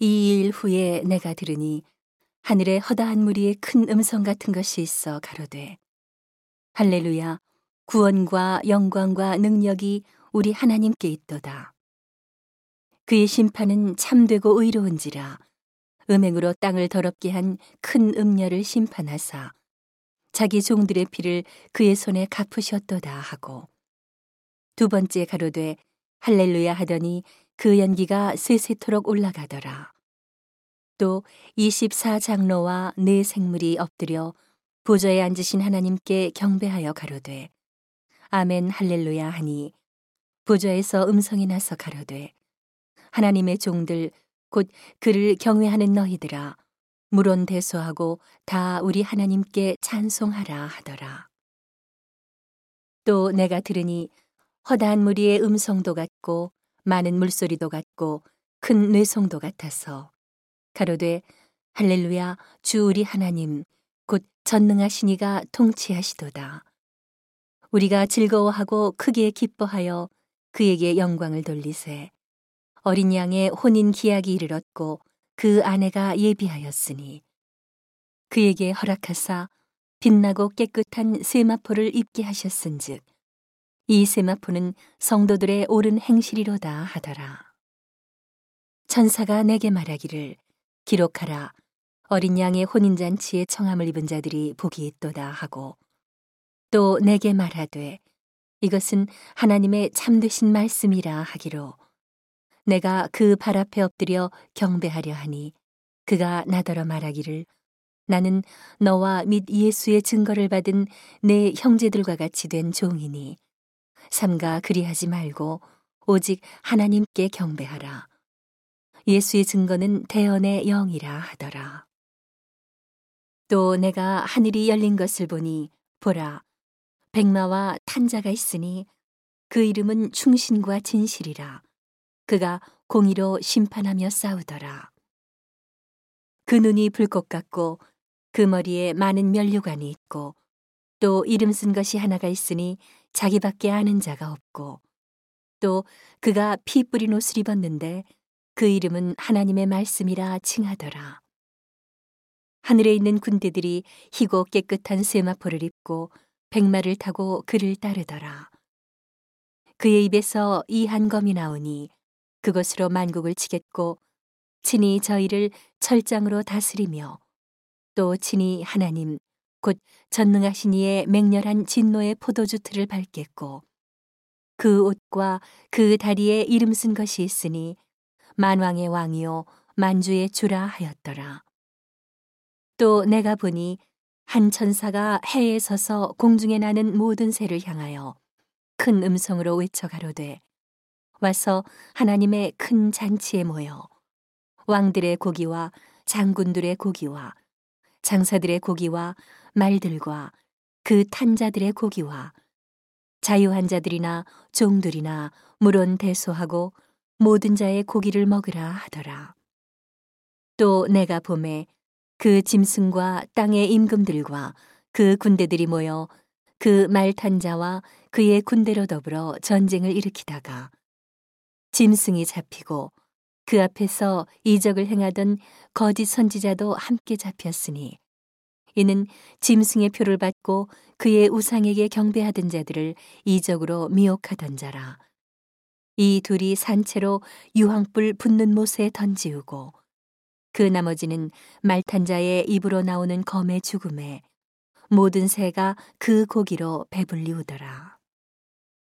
이 일 후에 내가 들으니 하늘에 허다한 무리의 큰 음성 같은 것이 있어 가로되 할렐루야 구원과 영광과 능력이 우리 하나님께 있도다. 그의 심판은 참되고 의로운지라 음행으로 땅을 더럽게 한 큰 음녀를 심판하사 자기 종들의 피를 그의 손에 갚으셨도다 하고 두 번째 가로되 할렐루야 하더니 그 연기가 세세토록 올라가더라. 또 24장로와 네 생물이 엎드려 보좌에 앉으신 하나님께 경배하여 가로되 아멘 할렐루야 하니 보좌에서 음성이 나서 가로되 하나님의 종들 곧 그를 경외하는 너희들아 물론 대소하고 다 우리 하나님께 찬송하라 하더라. 또 내가 들으니 허다한 무리의 음성도 같고 많은 물소리도 같고 큰 뇌성도 같아서 가로되 할렐루야 주 우리 하나님 곧 전능하신 이가 통치하시도다. 우리가 즐거워하고 크게 기뻐하여 그에게 영광을 돌리세. 어린 양의 혼인 기약이 이르렀고 그 아내가 예비하였으니 그에게 허락하사 빛나고 깨끗한 세마포를 입게 하셨은즉 이 세마포는 성도들의 옳은 행실이로다 하더라. 천사가 내게 말하기를 기록하라 어린 양의 혼인잔치에 청함을 입은 자들이 복이 있도다 하고 또 내게 말하되 이것은 하나님의 참되신 말씀이라 하기로 내가 그 발 앞에 엎드려 경배하려 하니 그가 나더러 말하기를 나는 너와 및 예수의 증거를 받은 내 형제들과 같이 된 종이니 삼가 그리하지 말고 오직 하나님께 경배하라. 예수의 증거는 대언의 영이라 하더라. 또 내가 하늘이 열린 것을 보니 보라 백마와 탄자가 있으니 그 이름은 충신과 진실이라 그가 공의로 심판하며 싸우더라. 그 눈이 불꽃 같고 그 머리에 많은 면류관이 있고 또 이름 쓴 것이 하나가 있으니 자기밖에 아는 자가 없고 또 그가 피 뿌린 옷을 입었는데 그 이름은 하나님의 말씀이라 칭하더라. 하늘에 있는 군대들이 희고 깨끗한 세마포를 입고 백마를 타고 그를 따르더라. 그의 입에서 이 한 검이 나오니 그것으로 만국을 치겠고 친히 저희를 철장으로 다스리며 또 친히 하나님 곧 전능하신 이의 맹렬한 진노의 포도주 틀을 밟겠고 그 옷과 그 다리에 이름 쓴 것이 있으니 만왕의 왕이요 만주의 주라 하였더라. 또 내가 보니 한 천사가 해에 서서 공중에 나는 모든 새를 향하여 큰 음성으로 외쳐 가로되 와서 하나님의 큰 잔치에 모여 왕들의 고기와 장군들의 고기와 장사들의 고기와 말들과 그 탄자들의 고기와 자유한 자들이나 종들이나 물론 대소하고 모든 자의 고기를 먹으라 하더라. 또 내가 봄에 그 짐승과 땅의 임금들과 그 군대들이 모여 그 말탄 자와 그의 군대로 더불어 전쟁을 일으키다가 짐승이 잡히고 그 앞에서 이적을 행하던 거짓 선지자도 함께 잡혔으니 이는 짐승의 표를 받고 그의 우상에게 경배하던 자들을 이적으로 미혹하던 자라. 이 둘이 산채로 유황불 붙는 못에 던지우고 그 나머지는 말탄 자의 입으로 나오는 검의 죽음에 모든 새가 그 고기로 배불리우더라.